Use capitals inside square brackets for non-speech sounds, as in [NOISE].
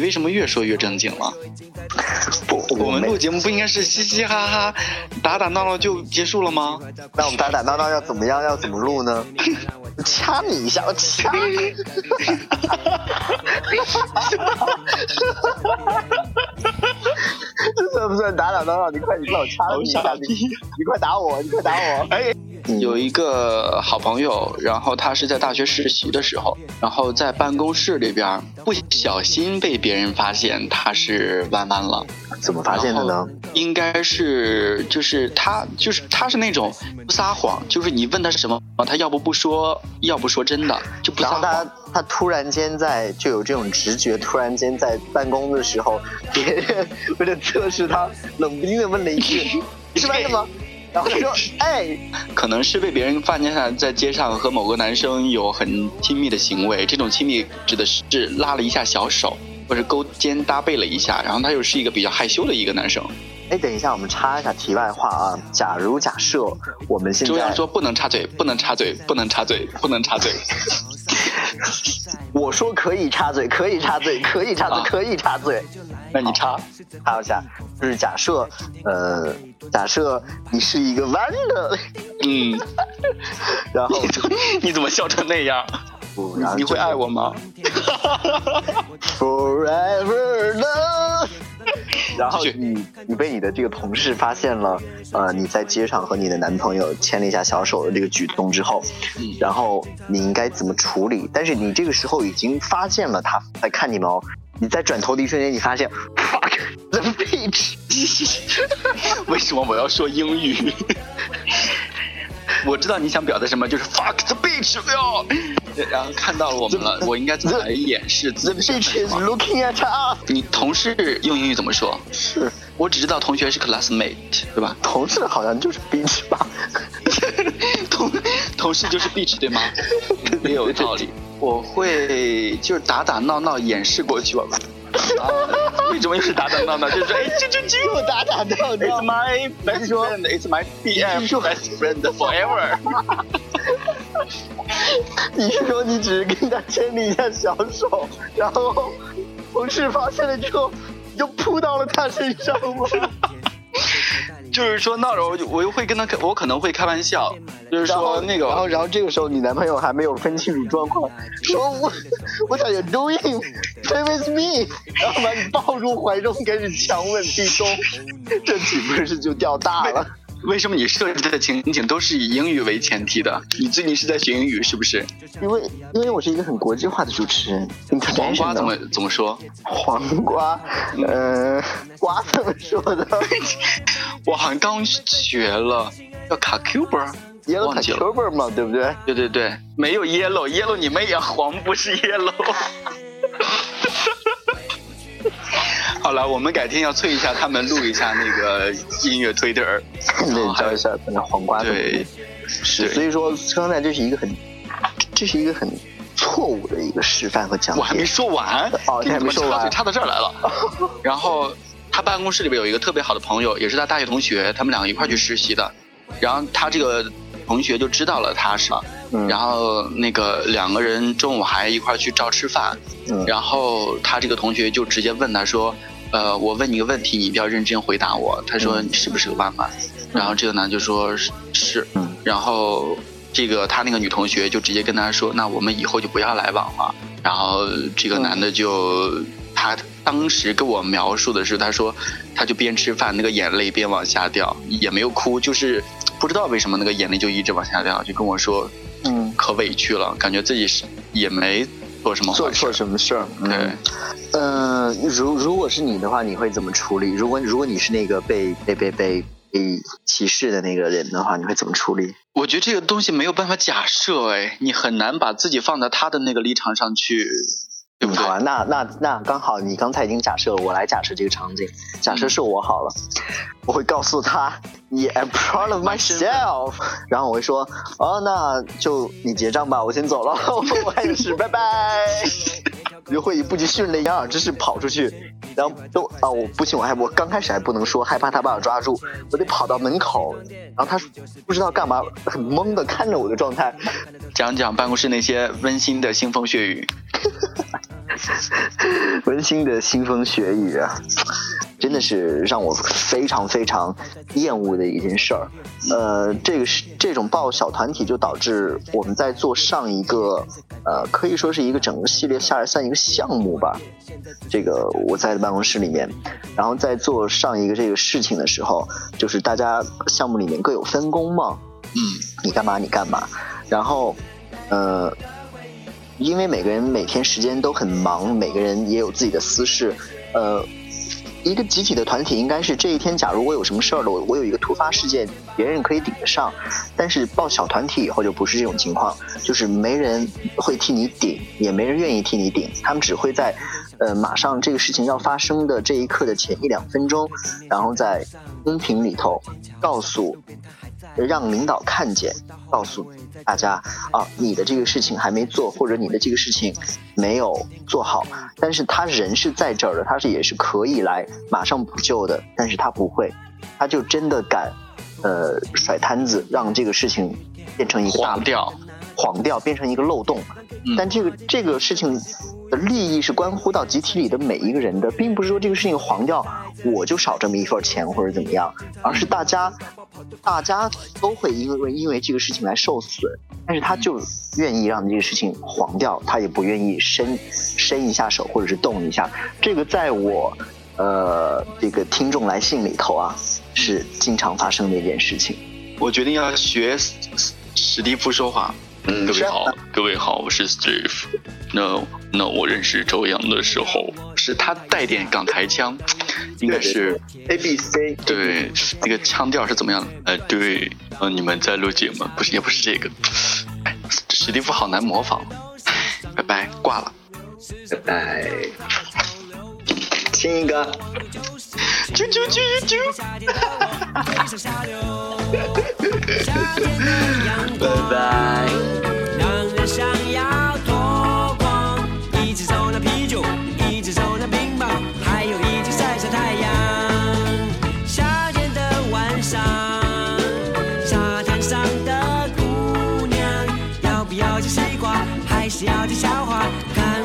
你为什么越说越正经了？不，我们录节目不应该是嘻嘻哈哈、打打闹闹就结束了吗？那我们打打闹闹要怎么样？要怎么录呢？[LAUGHS] 掐你一下，我掐你！这 [LAUGHS] 算不算打打闹闹？你快，你快我掐你一下！你你快打我！你快打我！哎，有一个好朋友，然后他是在大学实习的时候，然后在办公室里边不小心被别人发现他是弯弯了。怎么发现的呢？应该是就是他就是他是那种不撒谎，就是你问他什么，他要不不说，要不说真的就不撒谎。然后他他突然间在就有这种直觉，突然间在办公的时候，别人 [LAUGHS] 为了测试他，冷不丁的问了一句：[LAUGHS] “你是弯的吗？”然后他说：[LAUGHS] “哎。”可能是被别人发现他在街上和某个男生有很亲密的行为，这种亲密指的是拉了一下小手。或者勾肩搭背了一下，然后他又是一个比较害羞的一个男生。哎，等一下，我们插一下题外话啊。假如假设我们现在，周洋说不能插嘴，不能插嘴，不能插嘴，不能插嘴。[LAUGHS] [LAUGHS] 我说可以插嘴，可以插嘴，可以插嘴，可以插嘴。那你插，插一下。就是假设，呃，假设你是一个弯的，嗯，[LAUGHS] 然后 [LAUGHS] 你怎么笑成那样？你会爱我吗？Forever love。然后你你被你的这个同事发现了，呃，你在街上和你的男朋友牵了一下小手的这个举动之后，然后你应该怎么处理？但是你这个时候已经发现了他在看你们哦，你在转头的一瞬间，你发现 fuck the [LAUGHS] bitch。为什么我要说英语？我知道你想表达什么，就是 fuck the bitch 哟。然后看到了我们了，我应该怎么来掩饰？The bitch is looking at us。你同事用英语怎么说？是我只知道同学是 classmate，对吧？同事好像就是 bitch 吧？[LAUGHS] 同同事就是 bitch 对吗？[LAUGHS] 没有道理。我会就是打打闹闹掩饰过去吧。[LAUGHS] 为什么又是打打闹闹？就是哎，就就就打打闹闹。It's my best friend. It's my BF best friend forever. [LAUGHS] 你是说你只是跟他牵了一下小手，然后同事发现了之后，你就扑到了他身上吗？[LAUGHS] 就是说闹着我我又会跟他开，我可能会开玩笑，就是说那个，然后然后这个时候你男朋友还没有分清楚状况，说我 What are you doing? Play with me，然后把你抱入怀中开始强吻壁咚，这岂不是就掉大了？为什么你设置的情景都是以英语为前提的？你最近是在学英语是不是？因为因为我是一个很国际化的主持人。黄瓜怎么怎么说？黄瓜，呃，瓜怎么说的？[LAUGHS] 我好像刚学了，要卡 Q 吧？Yellow 卡 Q 吧嘛，对不对？对对对，没有 Yellow，Yellow 你们也黄不是 [LAUGHS] Yellow。好了，我们改天要催一下他们录一下那个音乐推特儿，对，教一下那黄瓜。对，是。所以说刚才这是一个很，这是一个很错误的一个示范和讲解。我还没说完，哦，你还没说完，插到这儿来了。[LAUGHS] 然后他办公室里边有一个特别好的朋友，也是他大学同学，他们两个一块去实习的。然后他这个同学就知道了他是，然后那个两个人中午还一块去照吃饭。然后他这个同学就直接问他说。呃，我问你个问题，你一定要认真回答我。他说你是不是个弯弯？然后这个男就说是，然后这个他那个女同学就直接跟他说，那我们以后就不要来往了。然后这个男的就他当时跟我描述的是，他说他就边吃饭，那个眼泪边往下掉，也没有哭，就是不知道为什么那个眼泪就一直往下掉，就跟我说，嗯，可委屈了，感觉自己是也没。做什么做错什么事儿？对，嗯，如如果是你的话，你会怎么处理？如果如果你是那个被被被被被歧视的那个人的话，你会怎么处理？我觉得这个东西没有办法假设，哎，你很难把自己放在他的那个立场上去。对不对？那那那刚好，你刚才已经假设了，我来假设这个场景。假设是我好了，我会告诉他，你 I'm proud of myself。然后我会说，哦，那就你结账吧，我先走了，[LAUGHS] 我开始，拜拜。就会以不及训练的掩耳之势跑出去，然后都啊，我不行，我还我刚开始还不能说，害怕他把我抓住，我得跑到门口，然后他不知道干嘛，很懵的看着我的状态，讲讲办公室那些温馨的腥风血雨。[LAUGHS] [LAUGHS] 温馨的腥风血雨啊，真的是让我非常非常厌恶的一件事儿。呃，这个是这种报小团体就导致我们在做上一个呃，可以说是一个整个系列下来算一个项目吧。这个我在办公室里面，然后在做上一个这个事情的时候，就是大家项目里面各有分工嘛。嗯，你干嘛你干嘛，然后呃。因为每个人每天时间都很忙，每个人也有自己的私事，呃，一个集体的团体应该是这一天，假如我有什么事儿了，我我有一个突发事件，别人可以顶得上，但是报小团体以后就不是这种情况，就是没人会替你顶，也没人愿意替你顶，他们只会在，呃，马上这个事情要发生的这一刻的前一两分钟，然后在公屏里头告诉。让领导看见，告诉大家啊，你的这个事情还没做，或者你的这个事情没有做好。但是他人是在这儿的，他是也是可以来马上补救的，但是他不会，他就真的敢，呃，甩摊子，让这个事情变成一个黄掉，黄掉，变成一个漏洞。但这个这个事情的利益是关乎到集体里的每一个人的，并不是说这个事情黄掉我就少这么一份钱或者怎么样，而是大家。大家都会因为因为这个事情来受损，但是他就愿意让这个事情黄掉，他也不愿意伸伸一下手或者是动一下。这个在我呃这个听众来信里头啊，是经常发生的一件事情。我决定要学史蒂夫说话。嗯，各位好，各位好，我是 Steve。那那我认识周洋的时候，是他带点港台腔，应该是 A B C。对，那个腔调是怎么样的？呃，对，呃，你们在录节目？不是，也不是这个。哎，史蒂夫好难模仿。拜拜，挂了。拜拜。亲一个。啾啾啾啾夏天的我们吹吹夏天阳让人想要脱光一起走到啤酒一起走到冰棒还有一只晒晒太阳夏天的晚上沙滩上的姑娘要不要吃西瓜还是要听笑话看